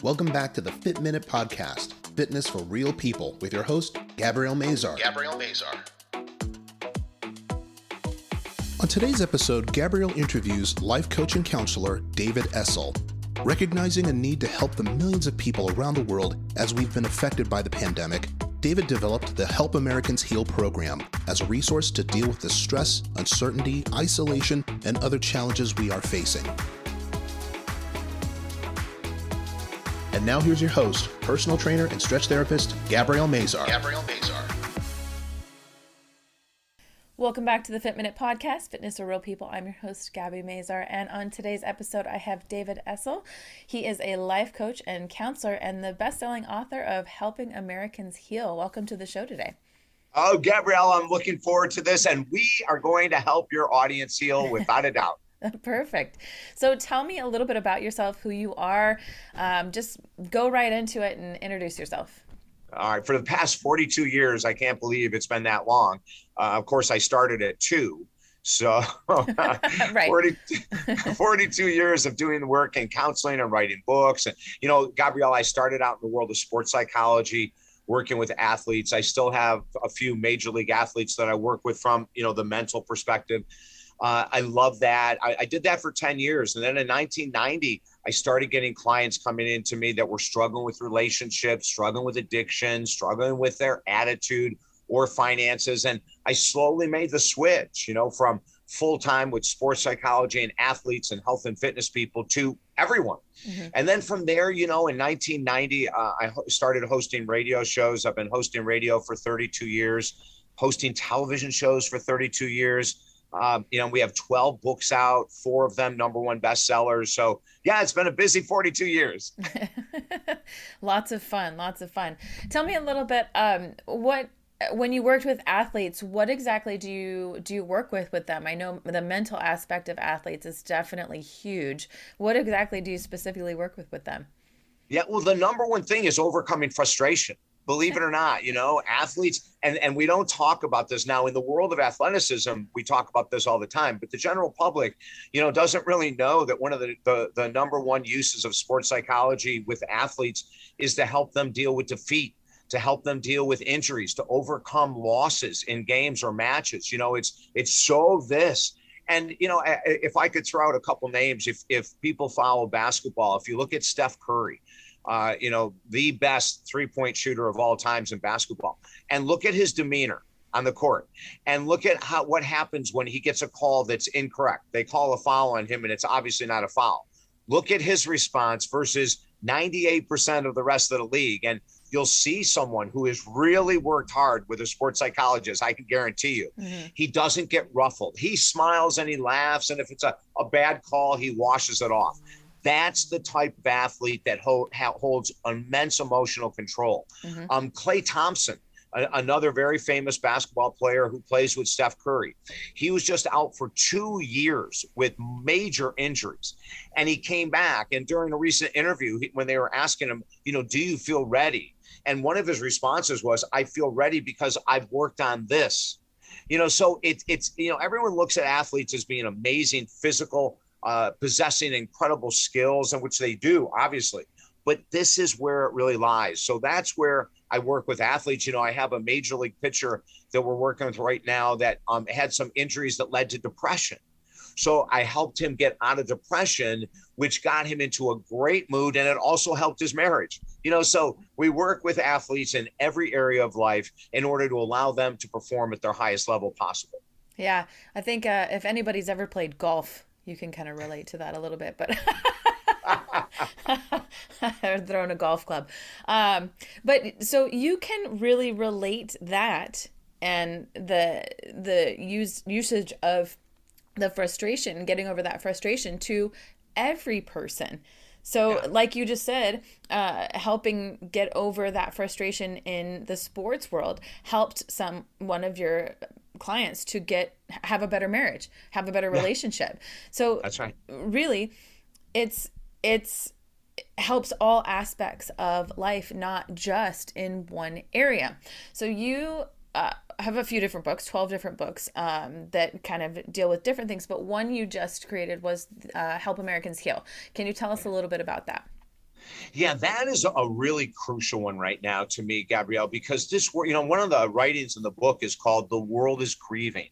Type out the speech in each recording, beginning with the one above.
Welcome back to the Fit Minute Podcast, fitness for real people, with your host, Gabrielle Mazar. Gabrielle Mazar. On today's episode, Gabrielle interviews life coach and counselor David Essel. Recognizing a need to help the millions of people around the world as we've been affected by the pandemic, David developed the Help Americans Heal program as a resource to deal with the stress, uncertainty, isolation, and other challenges we are facing. And now here's your host, personal trainer and stretch therapist, Gabrielle Mazar. Gabrielle Mazar. Welcome back to the Fit Minute Podcast, Fitness for Real People. I'm your host, Gabby Mazar, and on today's episode, I have David Essel. He is a life coach and counselor and the best-selling author of Helping Americans Heal. Welcome to the show today. Oh, Gabrielle, I'm looking forward to this, and we are going to help your audience heal without a doubt. Perfect. So tell me a little bit about yourself, who you are. Um, just go right into it and introduce yourself. All right. For the past 42 years, I can't believe it's been that long. Uh, of course, I started at two. So, right. 40, 42 years of doing work and counseling and writing books. And, you know, Gabrielle, I started out in the world of sports psychology, working with athletes. I still have a few major league athletes that I work with from, you know, the mental perspective. Uh, I love that. I, I, did that for 10 years. And then in 1990, I started getting clients coming into me that were struggling with relationships, struggling with addiction, struggling with their attitude or finances. And I slowly made the switch, you know, from full time with sports psychology and athletes and health and fitness people to everyone. Mm-hmm. And then from there, you know, in 1990, uh, I started hosting radio shows. I've been hosting radio for 32 years, hosting television shows for 32 years um, you know, we have 12 books out, four of them number one bestsellers. So, yeah, it's been a busy 42 years. lots of fun, lots of fun. Tell me a little bit um, what when you worked with athletes, what exactly do you do you work with with them? I know the mental aspect of athletes is definitely huge. What exactly do you specifically work with with them? Yeah, well, the number one thing is overcoming frustration believe it or not you know athletes and and we don't talk about this. Now in the world of athleticism we talk about this all the time but the general public you know doesn't really know that one of the the, the number one uses of sports psychology with athletes is to help them deal with defeat to help them deal with injuries to overcome losses in games or matches. You know it's it's so this. And you know if i could throw out a couple names if if people follow basketball if you look at steph curry uh, you know, the best three point shooter of all times in basketball. And look at his demeanor on the court and look at how what happens when he gets a call that's incorrect. They call a foul on him and it's obviously not a foul. Look at his response versus 98% of the rest of the league. And you'll see someone who has really worked hard with a sports psychologist. I can guarantee you. Mm-hmm. He doesn't get ruffled. He smiles and he laughs. And if it's a, a bad call, he washes it off. That's the type of athlete that ho- holds immense emotional control. Mm-hmm. Um, Klay Thompson, a- another very famous basketball player who plays with Steph Curry, he was just out for two years with major injuries, and he came back. And during a recent interview, he, when they were asking him, you know, do you feel ready? And one of his responses was, I feel ready because I've worked on this. You know, so it, it's, you know, everyone looks at athletes as being amazing physical uh, possessing incredible skills, and which they do, obviously. But this is where it really lies. So that's where I work with athletes. You know, I have a major league pitcher that we're working with right now that um, had some injuries that led to depression. So I helped him get out of depression, which got him into a great mood and it also helped his marriage. You know, so we work with athletes in every area of life in order to allow them to perform at their highest level possible. Yeah, I think uh, if anybody's ever played golf, you can kind of relate to that a little bit, but throwing a golf club. Um, but so you can really relate that and the the use usage of the frustration, getting over that frustration to every person. So, yeah. like you just said, uh, helping get over that frustration in the sports world helped some one of your clients to get have a better marriage, have a better relationship. Yeah. So that's right. Really, it's it's it helps all aspects of life, not just in one area. So you uh, have a few different books, 12 different books um, that kind of deal with different things, but one you just created was uh, Help Americans Heal. Can you tell us a little bit about that? Yeah, that is a really crucial one right now to me, Gabrielle, because this, you know, one of the writings in the book is called The World is Grieving.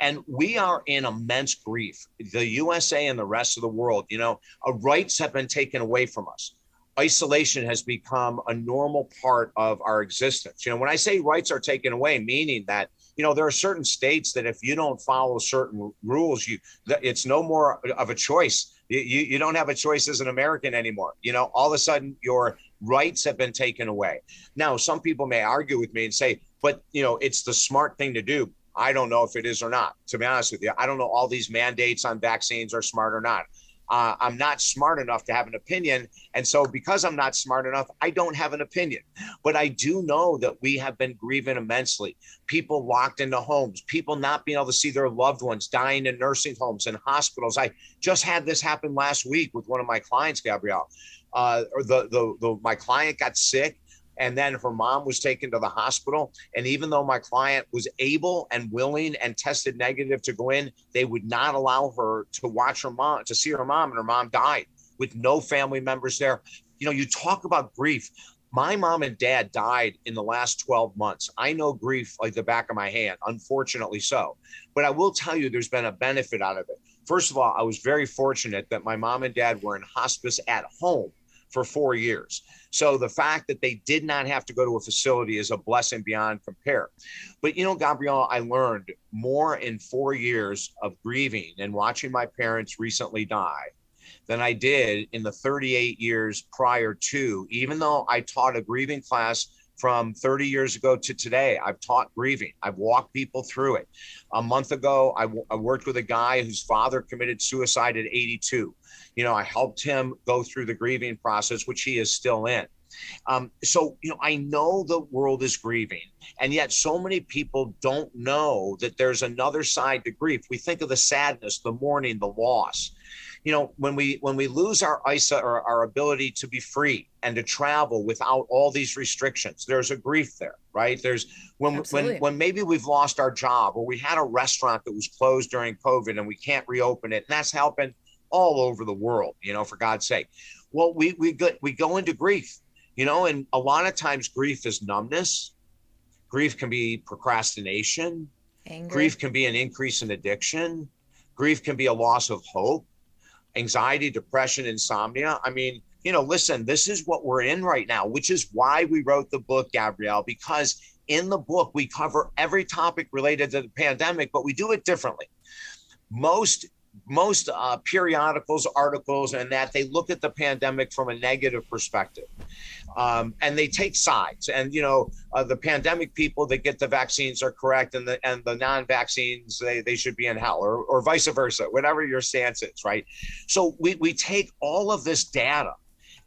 And we are in immense grief. The USA and the rest of the world, you know, rights have been taken away from us. Isolation has become a normal part of our existence. You know, when I say rights are taken away, meaning that you know there are certain states that if you don't follow certain rules you it's no more of a choice. You, you don't have a choice as an american anymore. You know all of a sudden your rights have been taken away. Now some people may argue with me and say but you know it's the smart thing to do. I don't know if it is or not. To be honest with you i don't know all these mandates on vaccines are smart or not uh, I'm not smart enough to have an opinion. And so, because I'm not smart enough, I don't have an opinion. But I do know that we have been grieving immensely. People locked into homes, people not being able to see their loved ones dying in nursing homes and hospitals. I just had this happen last week with one of my clients, Gabrielle. Uh, or the, the, the my client got sick and then her mom was taken to the hospital. And even though my client was able and willing and tested negative to go in, they would not allow her to watch her mom, to see her mom, and her mom died with no family members there. You know, you talk about grief. My mom and dad died in the last 12 months. I know grief like the back of my hand, unfortunately so. But I will tell you, there's been a benefit out of it. First of all, I was very fortunate that my mom and dad were in hospice at home for four years. So the fact that they did not have to go to a facility is a blessing beyond compare. But you know, Gabrielle, I learned more in four years of grieving and watching my parents recently die than I did in the 38 years prior to, even though I taught a grieving class from 30 years ago to today. I've taught grieving. I've walked people through it. A month ago, I, w- I worked with a guy whose father committed suicide at 82. You know, I helped him go through the grieving process, which he is still in. Um, so, you know, I know the world is grieving, and yet so many people don't know that there's another side to grief. We think of the sadness, the mourning, the loss you know when we when we lose our isa or our ability to be free and to travel without all these restrictions there's a grief there right? There's when when when maybe we've lost our job or we had a restaurant that was closed during covid and we can't reopen it and that's happened all over the world you know for god's sake. Well we we go, we go into grief you know and a lot of times grief is numbness. Grief can be procrastination. Anger. grief can be an increase in addiction. Grief can be a loss of hope anxiety, depression, insomnia. I mean, you know, listen, this is what we're in right now, which is why we wrote the book, Gabrielle, because in the book we cover every topic related to the pandemic, but we do it differently. Most most uh, periodicals, articles, and that they look at the pandemic from a negative perspective, um, and they take sides. And you know, uh, the pandemic people that get the vaccines are correct, and the and the non-vaccines they they should be in hell, or or vice versa, whatever your stance is, right? So we we take all of this data,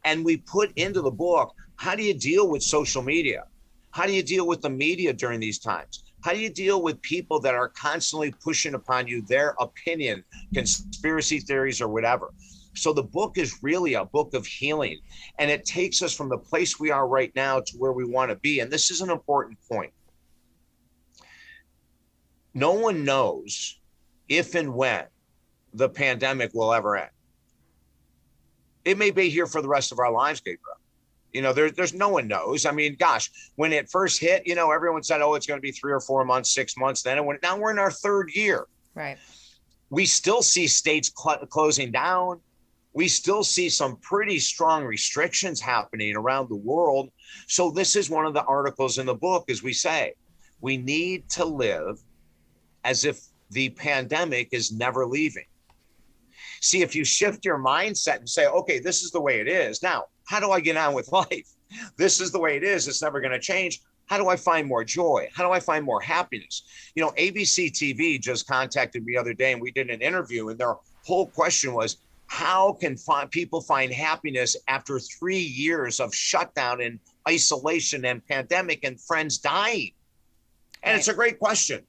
and we put into the book. How do you deal with social media? How do you deal with the media during these times? How do you deal with people that are constantly pushing upon you their opinion, conspiracy theories, or whatever? So the book is really a book of healing, and it takes us from the place we are right now to where we want to be. And this is an important point. No one knows if and when the pandemic will ever end. It may be here for the rest of our lives, Gabrielle. You know, there's there's no one knows. I mean, gosh, when it first hit, you know, everyone said, "Oh, it's going to be three or four months, six months." Then it went. Now we're in our third year. Right. We still see states cl- closing down. We still see some pretty strong restrictions happening around the world. So this is one of the articles in the book, as we say, we need to live as if the pandemic is never leaving. See, if you shift your mindset and say, okay, this is the way it is. Now, how do I get on with life? This is the way it is. It's never going to change. How do I find more joy? How do I find more happiness? You know, ABC TV just contacted me the other day and we did an interview, and their whole question was, how can find, people find happiness after three years of shutdown and isolation and pandemic and friends dying? And right. it's a great question.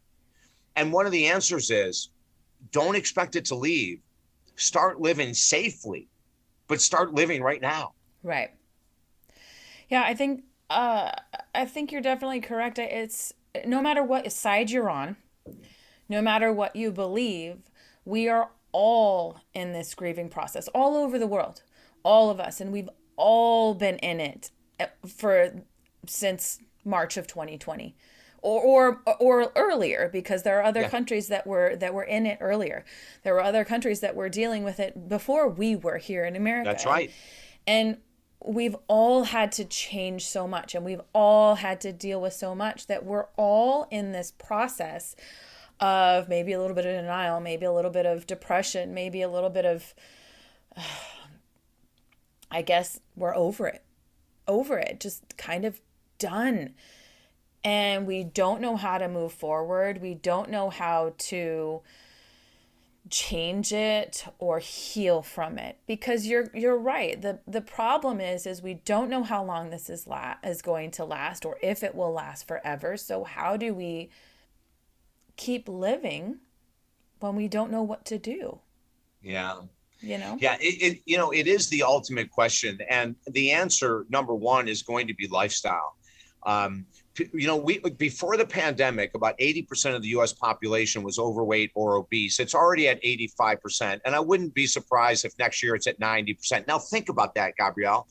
And one of the answers is don't expect it to leave. Start living safely, but start living right now. Right. Yeah, I think uh I think you're definitely correct. It's no matter what side you're on, no matter what you believe, we are all in this grieving process all over the world. All of us and we've all been in it uh, for since March of 2020 or or or earlier because there are other yeah. countries that were that were in it earlier. There were other countries that were dealing with it before we were here in America. That's right. And we've all had to change so much and we've all had to deal with so much that we're all in this process of maybe a little bit of denial, maybe a little bit of depression, maybe a little bit of I guess we're over it. Over it. Just kind of done and we don't know how to move forward. We don't know how to change it or heal from it because you're you're right the the problem is is we don't know how long this is la- is going to last or if it will last forever so how do we keep living when we don't know what to do yeah you know yeah it, it you know it is the ultimate question and the answer number one is going to be lifestyle um, you know, we before the pandemic, about 80% of the US population was overweight or obese. It's already at 85%. And I wouldn't be surprised if next year it's at 90%. Now, think about that, Gabrielle.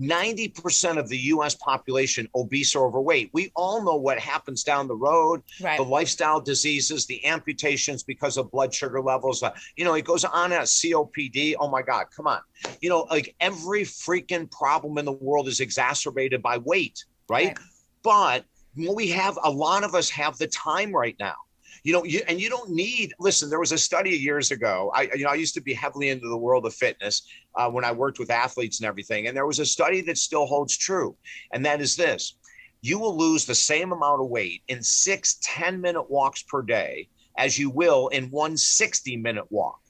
90% of the US population obese or overweight. We all know what happens down the road right. the lifestyle diseases, the amputations because of blood sugar levels. Uh, you know, it goes on at COPD. Oh my God, come on. You know, like every freaking problem in the world is exacerbated by weight, right? right. But we have a lot of us have the time right now you know you, and you don't need listen there was a study years ago. I you know i used to be heavily into the world of fitness uh, when i worked with athletes and everything and there was a study that still holds true and that is this. You will lose the same amount of weight in six 10 minute walks per day as you will in one 60 minute walk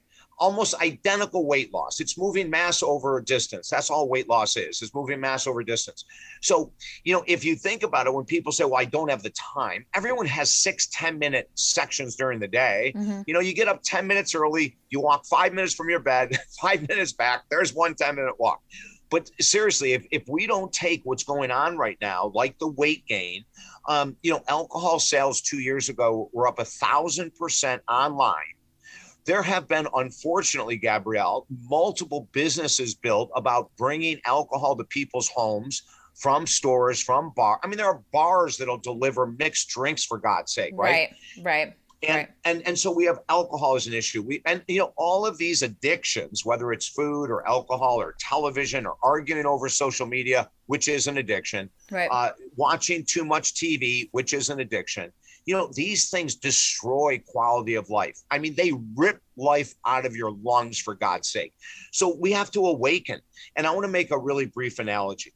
almost identical weight loss. It's moving mass over a distance. That's all weight loss is, is moving mass over distance. So, you know, if you think about it, when people say, well, I don't have the time, everyone has six 10 minute sections during the day. Mm-hmm. You know, you get up 10 minutes early, you walk five minutes from your bed, five minutes back, there's one 10 minute walk. But seriously, if, if we don't take what's going on right now, like the weight gain, um, you know, alcohol sales two years ago were up a thousand percent online there have been, unfortunately, Gabrielle, multiple businesses built about bringing alcohol to people's homes from stores, from bar. I mean, there are bars that'll deliver mixed drinks for God's sake, right? Right, right. And, right. and and so we have alcohol as an issue. We and you know all of these addictions, whether it's food or alcohol or television or arguing over social media, which is an addiction. Right. Uh, watching too much TV, which is an addiction you know, these things destroy quality of life. I mean, they rip life out of your lungs for God's sake. So we have to awaken. And I want to make a really brief analogy.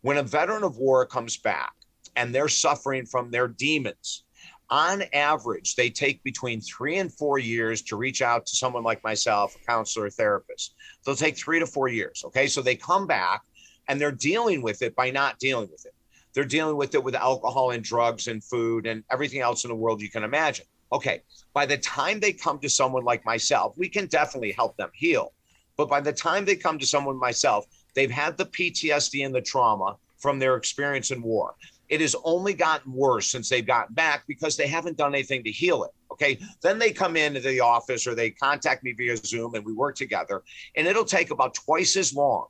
When a veteran of war comes back and they're suffering from their demons, on average, they take between three and four years to reach out to someone like myself, a counselor, a therapist. They'll take three to four years. Okay. So they come back and they're dealing with it by not dealing with it. They're dealing with it with alcohol and drugs and food and everything else in the world you can imagine. Okay, by the time they come to someone like myself, we can definitely help them heal. But by the time they come to someone myself, they've had the PTSD and the trauma from their experience in war. It has only gotten worse since they've gotten back because they haven't done anything to heal it. Okay. Then they come into the office or they contact me via Zoom and we work together. And it'll take about twice as long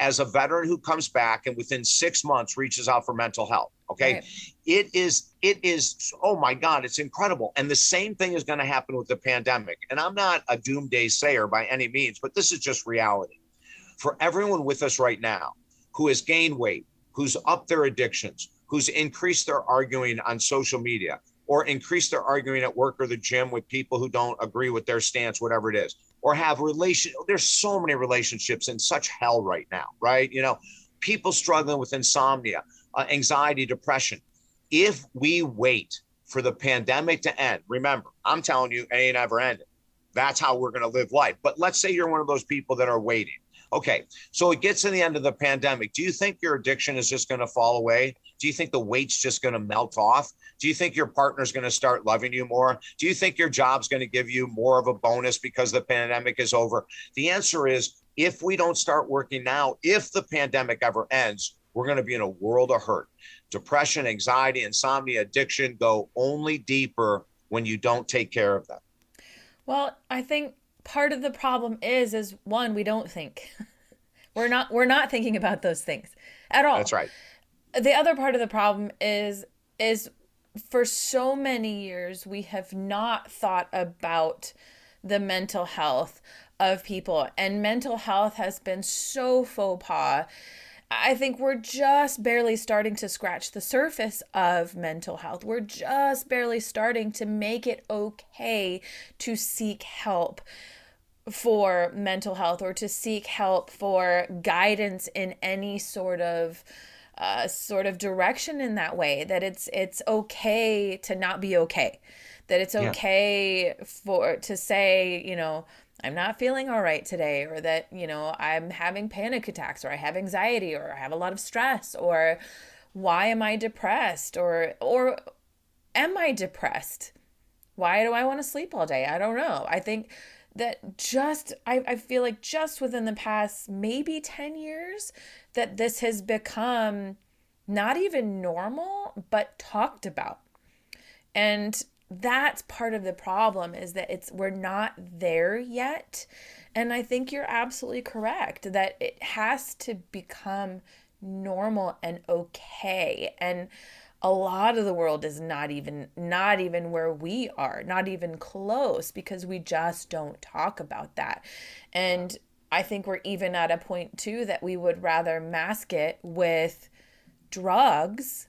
as a veteran who comes back and within six months reaches out for mental health. Okay. Right. It is, it is, oh my God, it's incredible. And the same thing is going to happen with the pandemic. And I'm not a doomsday sayer by any means, but this is just reality. For everyone with us right now who has gained weight, who's up their addictions, who's increased their arguing on social media, or increased their arguing at work or the gym with people who don't agree with their stance, whatever it is or have relation there's so many relationships in such hell right now right? You know people struggling with insomnia uh, anxiety depression. If we wait for the pandemic to end remember i'm telling you it ain't ever ending. That's how we're going to live life. But let's say you're one of those people that are waiting. Okay so it gets to the end of the pandemic. Do you think your addiction is just going to fall away? Do you think the weight's just going to melt off do you think your partner's going to start loving you more? Do you think your job's going to give you more of a bonus because the pandemic is over? The answer is if we don't start working now, if the pandemic ever ends, we're going to be in a world of hurt. Depression, anxiety, insomnia, addiction go only deeper when you don't take care of them. Well, I think part of the problem is is one we don't think. We're not we're not thinking about those things at all. That's right. The other part of the problem is is for so many years we have not thought about the mental health of people and mental health has been so faux pas I think we're just barely starting to scratch the surface of mental health. We're just barely starting to make it okay to seek help for mental health or to seek help for guidance in any sort of uh, sort of direction in that way that it's it's okay to not be okay that it's okay yeah. for to say you know I'm not feeling all right today, or that, you know, I'm having panic attacks, or I have anxiety, or I have a lot of stress, or why am I depressed, or, or am I depressed? Why do I want to sleep all day? I don't know. I think that just, I, I feel like just within the past maybe 10 years, that this has become not even normal, but talked about. And that's part of the problem is that it's we're not there yet and i think you're absolutely correct that it has to become normal and okay and a lot of the world is not even not even where we are not even close because we just don't talk about that. And i think we're even at a point too that we would rather mask it with drugs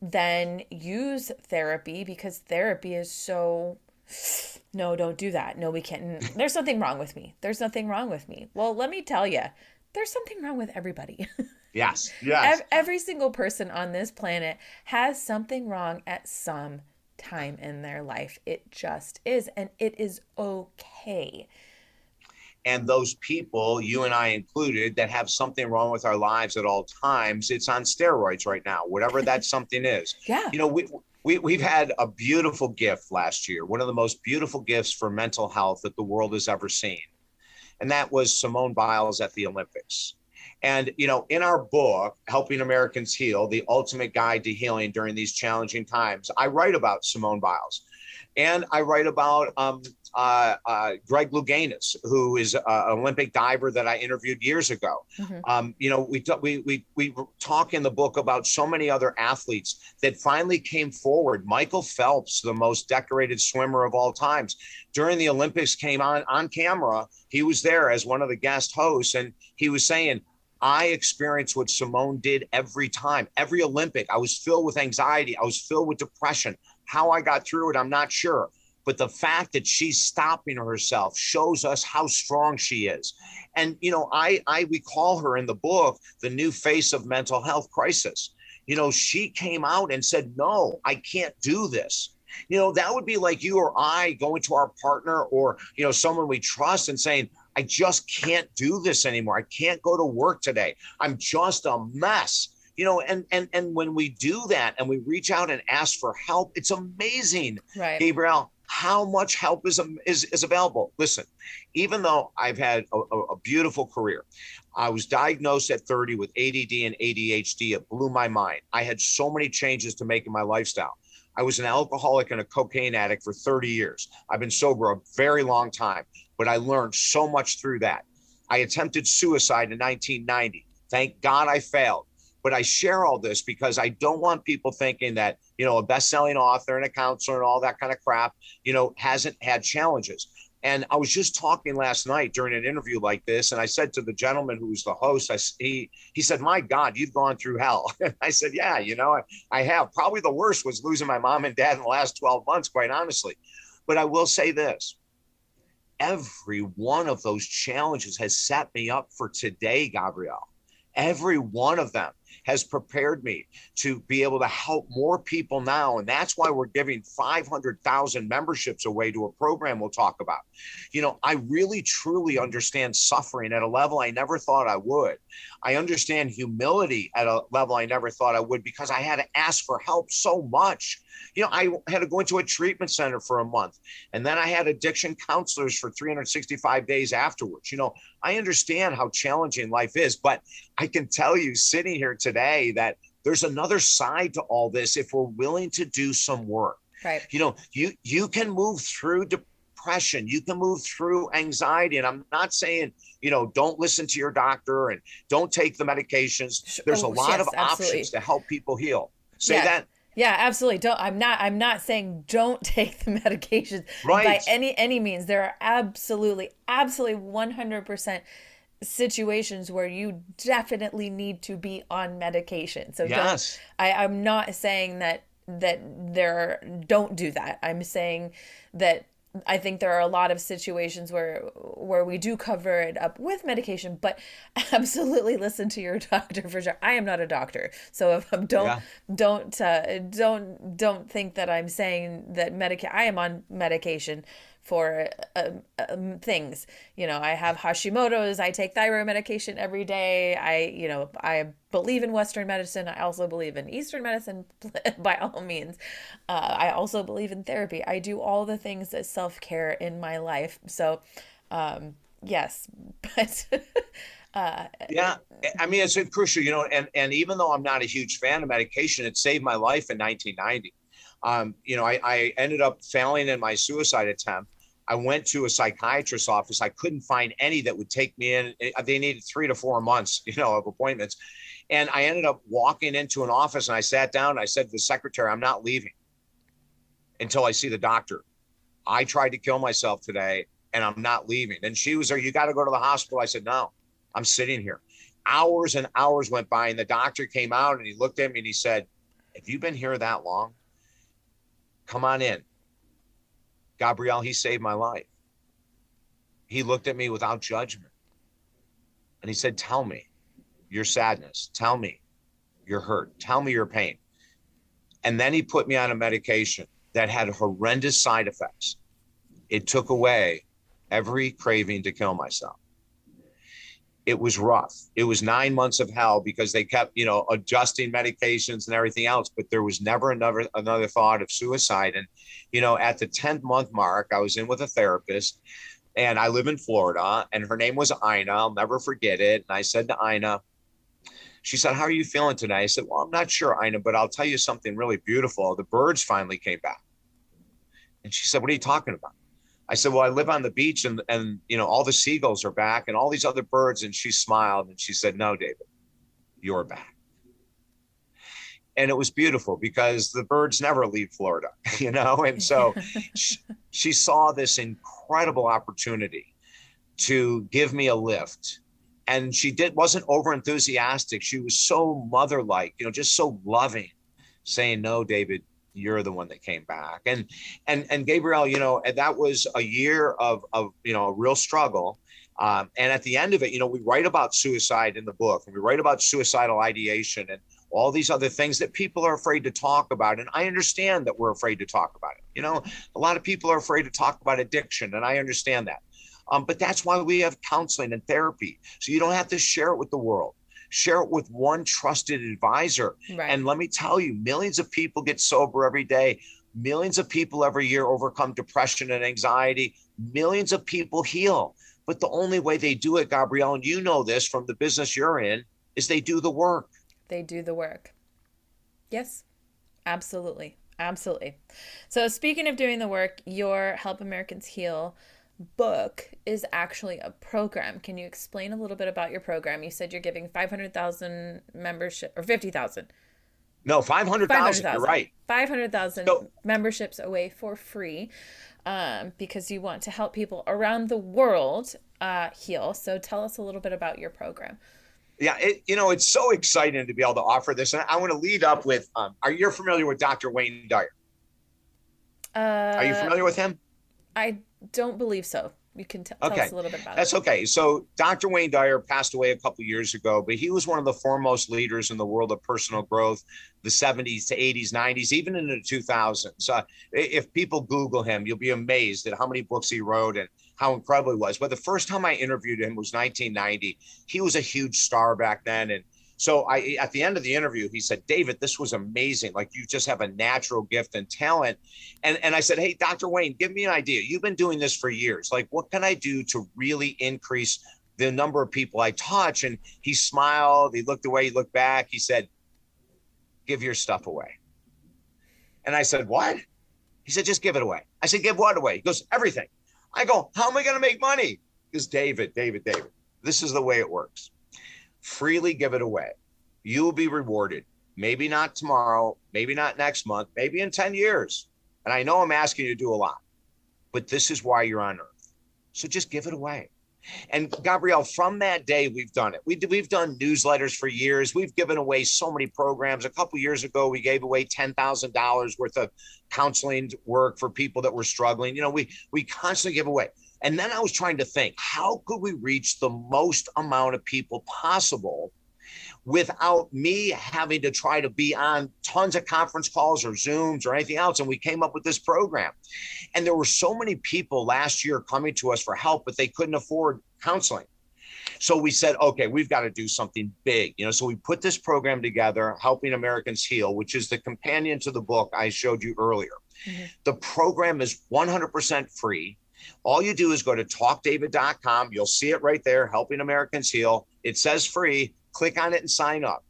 than use therapy because therapy is so no don't do that. No we can't. There's something wrong with me. There's nothing wrong with me. Well let me tell you there's something wrong with everybody yes yes every single person on this planet has something wrong at some time in their life it just is and it is okay and those people, you and I included, that have something wrong with our lives at all times, it's on steroids right now, whatever that something is. Yeah. You know, we, we, we've had a beautiful gift last year, one of the most beautiful gifts for mental health that the world has ever seen. And that was Simone Biles at the Olympics. And, you know, in our book, Helping Americans Heal, the ultimate guide to healing during these challenging times, I write about Simone Biles. And I write about um, uh, uh, Greg Louganis, who is an Olympic diver that I interviewed years ago. Mm-hmm. Um, you know, we, we, we, we talk in the book about so many other athletes that finally came forward. Michael Phelps, the most decorated swimmer of all times, during the Olympics came on on camera. He was there as one of the guest hosts, and he was saying, I experienced what Simone did every time, every Olympic. I was filled with anxiety. I was filled with depression. How I got through it, I'm not sure. But the fact that she's stopping herself shows us how strong she is. And you know, I I we call her in the book the new face of mental health crisis. You know, she came out and said, "No, I can't do this." You know, that would be like you or I going to our partner or, you know, someone we trust and saying, I just can't do this anymore. I can't go to work today. I'm just a mess you know and and and when we do that and we reach out and ask for help it's amazing right gabrielle how much help is, is, is available. Listen, even though I've had a, a, beautiful career, I was diagnosed at 30 with ADD and ADHD. It blew my mind. I had so many changes to make in my lifestyle. I was an alcoholic and a cocaine addict for 30 years. I've been sober a very long time, but I learned so much through that. I attempted suicide in 1990. Thank God I failed. But I share all this because I don't want people thinking that, you know, a best-selling author and a counselor and all that kind of crap, you know, hasn't had challenges. And I was just talking last night during an interview like this, and I said to the gentleman who was the host, I, he he said, "My God, you've gone through hell." I said, "Yeah, you know, I, I have. Probably the worst was losing my mom and dad in the last 12 months, quite honestly. But I will say this: every one of those challenges has set me up for today, Gabrielle. Every one of them has prepared me to be able to help more people now. And that's why we're giving 500,000 memberships away to a program we'll talk about. You know, I really truly understand suffering at a level I never thought I would. I understand humility at a level I never thought I would because I had to ask for help so much. You know, I had to go into a treatment center for a month and then I had addiction counselors for 365 days afterwards. You know, I understand how challenging life is, but I can tell you sitting here today that there's another side to all this if we're willing to do some work. Right. You know, you you can move through depression. You can move through anxiety. And I'm not saying, you know, don't listen to your doctor and don't take the medications. Oh, there's oh, a lot yes, of absolutely. options to help people heal. Say yeah. that. Yeah, absolutely. Don't I'm not I'm not saying don't take the medications right. by any any means. There are absolutely absolutely 100% situations where you definitely need to be on medication. So yes. I I'm not saying that that there don't do that. I'm saying that I think there are a lot of situations where where we do cover it up with medication, but absolutely listen to your doctor for sure. I am not a doctor, so if I'm, don't yeah. don't uh, don't don't think that I'm saying that medica- I am on medication for um, um, things. You know, I have Hashimoto's. I take thyroid medication every day. I, you know, I believe in Western medicine. I also believe in Eastern medicine by all means. Uh, I also believe in therapy. I do all the things that self care in my life. So, um, yes, but. Uh, yeah, I mean it's crucial, you know, and and even though I'm not a huge fan of medication, it saved my life in 1990. Um, you know, I, I ended up failing in my suicide attempt, I went to a psychiatrist's office. I couldn't find any that would take me in. Eh, they needed three to four months, you know, of appointments. And I ended up walking into an office and I sat down and I said to the secretary, I'm not leaving until I see the doctor. I tried to kill myself today and I'm not leaving. And she was there, you got to go to the hospital. I said, no, I'm sitting here. Hours and hours went by and the doctor came out and he looked at me and he said, have you been here that long? Come on in. Gabrielle, he saved my life. He looked at me without judgment and he said, Tell me your sadness. Tell me your hurt. Tell me your pain. And then he put me on a medication that had horrendous side effects. It took away every craving to kill myself it was rough. It was nine months of hell because they kept, you know, adjusting medications and everything else, but there was never another another thought of suicide. And, you know, at the 10th month mark, I was in with a therapist and I live in Florida and her name was Ina. I'll never forget it. And I said to Ina, she said, How are you feeling today? I said, Well, I'm not sure, Ina, but I'll tell you something really beautiful. The birds finally came back. And she said, What are you talking about? I said, well, I live on the beach and, and, you know, all the seagulls are back and all these other birds. And she smiled and she said, no, David, you're back. And it was beautiful because the birds never leave Florida, you know? And so she, she saw this incredible opportunity to give me a lift and she did wasn't over enthusiastic she was so mother like you know just so loving saying no david you're the one that came back. And and and gabrielle you know that was a year of of you know a real struggle. Um, and at the end of it you know we write about suicide in the book and we write about suicidal ideation and all these other things that people are afraid to talk about. And i understand that we're afraid to talk about it. You know a lot of people are afraid to talk about addiction and i understand that. Um, but that's why we have counseling and therapy. So you don't have to share it with the world share it with one trusted advisor. Right. And let me tell you, millions of people get sober every day. Millions of people every year overcome depression and anxiety. Millions of people heal. But the only way they do it, Gabrielle, and you know this from the business you're in, is they do the work. They do the work. Yes, absolutely. Absolutely. So, speaking of doing the work, your Help Americans Heal book is actually a program. Can you explain a little bit about your program? You said you're giving 500,000 membership or 50,000. No, 500,000. 500, you're right. 500,000 so, memberships away for free um, because you want to help people around the world uh, heal. So tell us a little bit about your program. Yeah, it, you know, it's so exciting to be able to offer this. And I want to lead up with um, are you familiar with Dr. Wayne Dyer? Uh, are you familiar with him? I don't believe so. You can t- tell okay. us a little bit about That's it. Okay. So Dr. Wayne Dyer passed away a couple years ago, but he was one of the foremost leaders in the world of personal growth, the 70s to 80s, 90s, even in the 2000s. Uh, if people Google him, you'll be amazed at how many books he wrote and how incredible he was. But the first time I interviewed him was 1990. He was a huge star back then, and so I, at the end of the interview, he said, David, this was amazing. Like you just have a natural gift and talent. And, and I said, Hey, Dr. Wayne, give me an idea. You've been doing this for years. Like, what can I do to really increase the number of people I touch? And he smiled. He looked away. He looked back. He said, give your stuff away. And I said, what? He said, just give it away. I said, give what away? He goes, everything. I go, how am I going to make money? Because David, David, David, this is the way it works. Freely give it away. You will be rewarded. Maybe not tomorrow, maybe not next month, maybe in 10 years. And I know I'm asking you to do a lot, but this is why you're on earth. So just give it away. And Gabrielle, from that day, we've done it. We, we've done newsletters for years. We've given away so many programs. A couple years ago, we gave away ten thousand dollars worth of counseling work for people that were struggling. You know, we we constantly give away. And then I was trying to think, how could we reach the most amount of people possible without me having to try to be on tons of conference calls or Zooms or anything else. And we came up with this program. And there were so many people last year coming to us for help, but they couldn't afford counseling. So we said, okay, we've got to do something big. You know, so we put this program together, Helping Americans Heal, which is the companion to the book I showed you earlier. Mm-hmm. The program is 100% free. All you do is go to talkdavid.com. You'll see it right there, Helping Americans Heal. It says free click on it and sign up.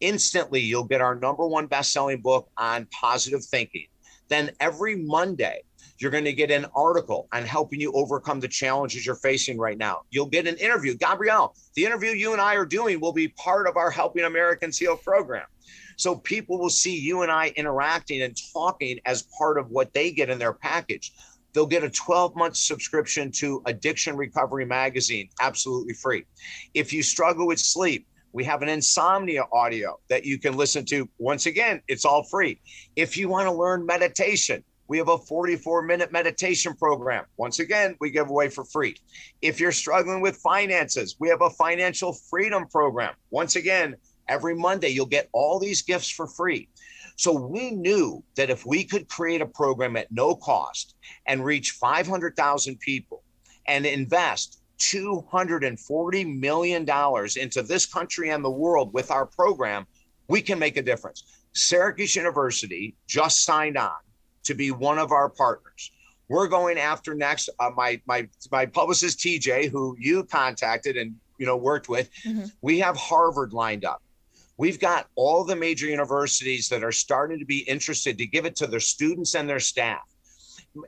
Instantly, you'll get our number one best-selling book on positive thinking. Then every Monday, you're going to get an article on helping you overcome the challenges you're facing right now. You'll get an interview. Gabrielle, the interview you and I are doing will be part of our Helping Americans Heal program. So people will see you and I interacting and talking as part of what they get in their package. They'll get a 12 month subscription to Addiction Recovery Magazine, absolutely free. If you struggle with sleep, we have an insomnia audio that you can listen to. Once again, it's all free. If you want to learn meditation, we have a 44 minute meditation program. Once again, we give away for free. If you're struggling with finances, we have a financial freedom program. Once again, every Monday, you'll get all these gifts for free. So we knew that if we could create a program at no cost and reach 500,000 people and invest $240 million into this country and the world with our program, we can make a difference. Syracuse University just signed on to be one of our partners. We're going after next. Uh, my my my publicist TJ, who you contacted and you know worked with, mm-hmm. we have Harvard lined up. We've got all the major universities that are starting to be interested to give it to their students and their staff.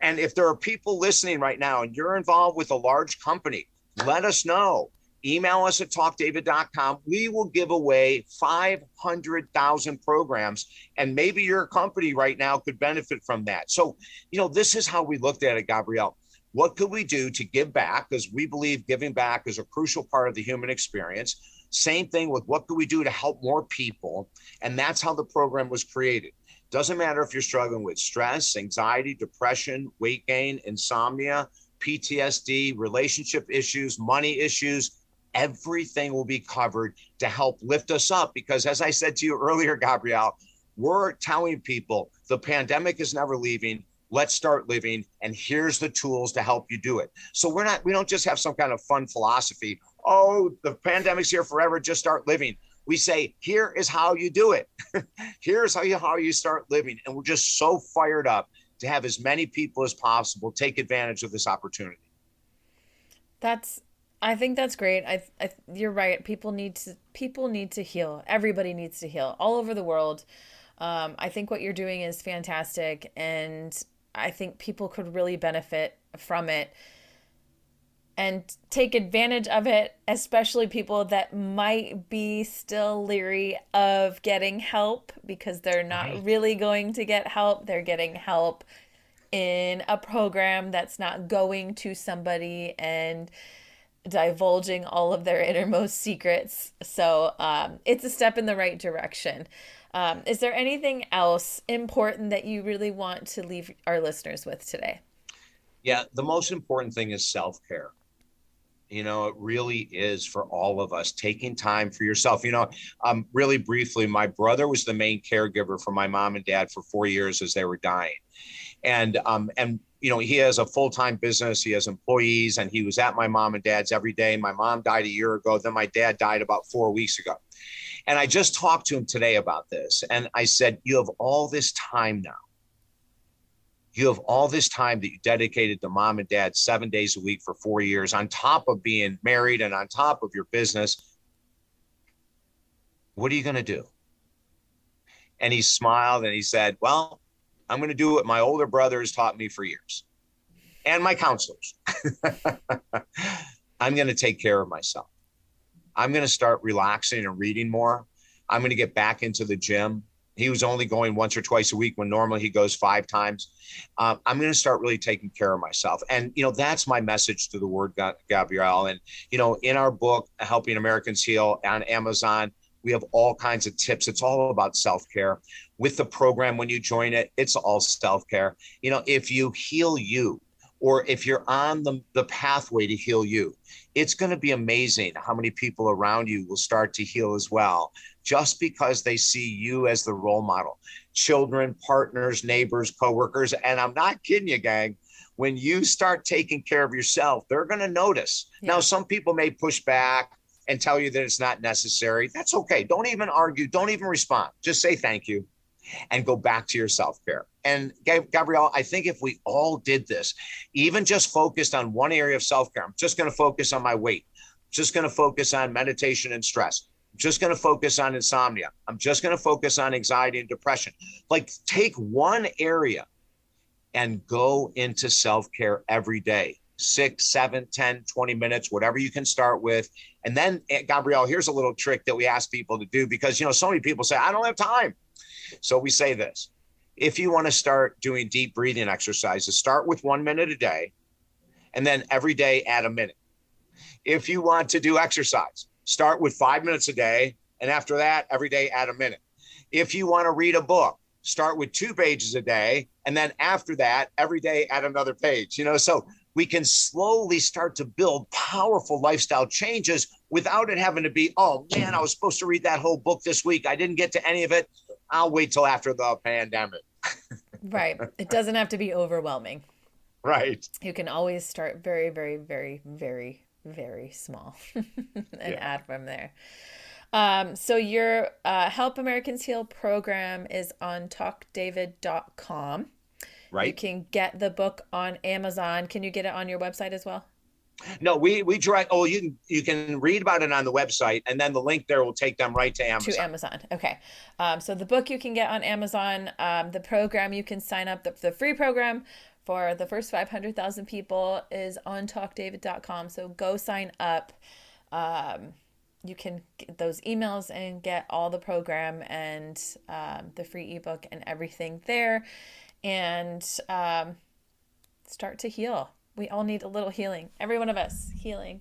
And if there are people listening right now and you're involved with a large company, let us know. Email us at talkdavid.com. We will give away 500,000 programs, and maybe your company right now could benefit from that. So, you know, this is how we looked at it, Gabrielle. What could we do to give back? Because we believe giving back is a crucial part of the human experience. Same thing with what could we do to help more people? And that's how the program was created. Doesn't matter if you're struggling with stress, anxiety, depression, weight gain, insomnia, PTSD, relationship issues, money issues, everything will be covered to help lift us up. Because as I said to you earlier, Gabrielle, we're telling people the pandemic is never leaving. Let's start living. And here's the tools to help you do it. So we're not, we don't just have some kind of fun philosophy. Oh, the pandemic's here forever. Just start living. We say, here is how you do it. here's how you how you start living. And we're just so fired up to have as many people as possible take advantage of this opportunity. That's I think that's great. I, I you're right. People need to people need to heal. Everybody needs to heal all over the world. Um, I think what you're doing is fantastic, and I think people could really benefit from it and take advantage of it, especially people that might be still leery of getting help because they're not right. really going to get help. They're getting help in a program that's not going to somebody and divulging all of their innermost secrets. So um, it's a step in the right direction. Um, is there anything else important that you really want to leave our listeners with today? Yeah, the most important thing is self care you know it really is for all of us taking time for yourself. You know um really briefly my brother was the main caregiver for my mom and dad for four years as they were dying. And um and you know he has a full-time business he has employees and he was at my mom and dad's every day. My mom died a year ago then my dad died about four weeks ago and i just talked to him today about this and i said you have all this time now you have all this time that you dedicated to mom and dad seven days a week for four years, on top of being married and on top of your business. What are you going to do? And he smiled and he said, Well, I'm going to do what my older brother has taught me for years and my counselors. I'm going to take care of myself. I'm going to start relaxing and reading more. I'm going to get back into the gym. He was only going once or twice a week when normally he goes five times. Um, I'm going to start really taking care of myself. And, you know, that's my message to the word, Gabrielle. And, you know, in our book, Helping Americans Heal on Amazon, we have all kinds of tips. It's all about self care. With the program, when you join it, it's all self care. You know, if you heal you, or if you're on the, the pathway to heal you, it's going to be amazing how many people around you will start to heal as well, just because they see you as the role model. Children, partners, neighbors, coworkers. And I'm not kidding you, gang. When you start taking care of yourself, they're going to notice. Yeah. Now, some people may push back and tell you that it's not necessary. That's okay. Don't even argue. Don't even respond. Just say thank you and go back to your self care. And Gabrielle, I think if we all did this, even just focused on one area of self care, I'm just going to focus on my weight, I'm just going to focus on meditation and stress. I'm just going to focus on insomnia. I'm just going to focus on anxiety and depression. Like take one area and go into self care every day six, seven, 10, 20 minutes, whatever you can start with. And then, eh, Gabrielle, here's a little trick that we ask people to do because, you know, so many people say, I don't have time. So we say this if you want to start doing deep breathing exercises, start with one minute a day and then every day add a minute. If you want to do exercise, start with five minutes a day and after that, every day add a minute. If you want to read a book, start with two pages a day and then after that, every day add another page. You know, so we can slowly start to build powerful lifestyle changes without it having to be, oh man, I was supposed to read that whole book this week. I didn't get to any of it. I'll wait till after the pandemic. right. It doesn't have to be overwhelming. Right. You can always start very, very, very, very, very small and yeah. add from there. Um, so your uh, Help Americans Heal program is on talkdavid.com. Right. You can get the book on Amazon. Can you get it on your website as well? No, we we direct. Oh, you can you can read about it on the website, and then the link there will take them right to Amazon. To Amazon. Okay. Um, so the book you can get on Amazon. Um, the program you can sign up. The, the free program for the first five hundred thousand people is on talkdavid.com. So go sign up. Um, you can get those emails and get all the program and um, the free ebook and everything there and um, start to heal. We all need a little healing. Every one of us healing.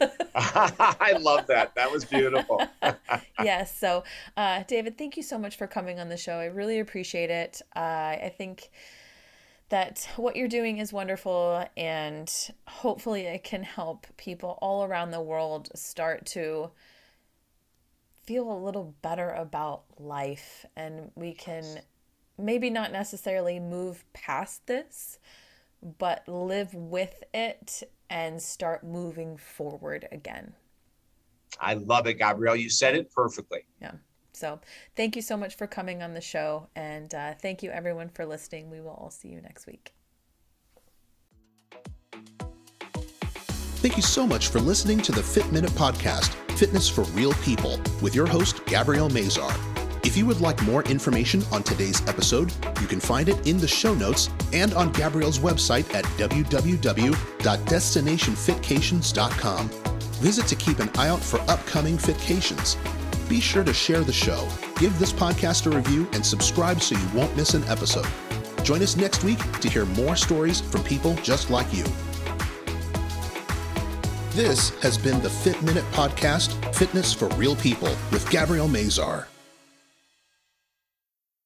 I love that. That was beautiful. yes. So, uh, David, thank you so much for coming on the show. I really appreciate it. Uh, I think that what you're doing is wonderful, and hopefully, it can help people all around the world start to feel a little better about life, and we can maybe not necessarily move past this, but live with it and start moving forward again. I love it, Gabrielle. You said it perfectly. Yeah. So thank you so much for coming on the show. And uh, thank you, everyone, for listening. We will all see you next week. Thank you so much for listening to the Fit Minute Podcast, Fitness for Real People, with your host, Gabrielle Mazar. If you would like more information on today's episode, you can find it in the show notes and on Gabrielle's website at www.destinationfitcations.com. Visit to keep an eye out for upcoming fitcations. Be sure to share the show, give this podcast a review, and subscribe so you won't miss an episode. Join us next week to hear more stories from people just like you. This has been the Fit Minute Podcast, Fitness for Real People, with Gabrielle Mazar.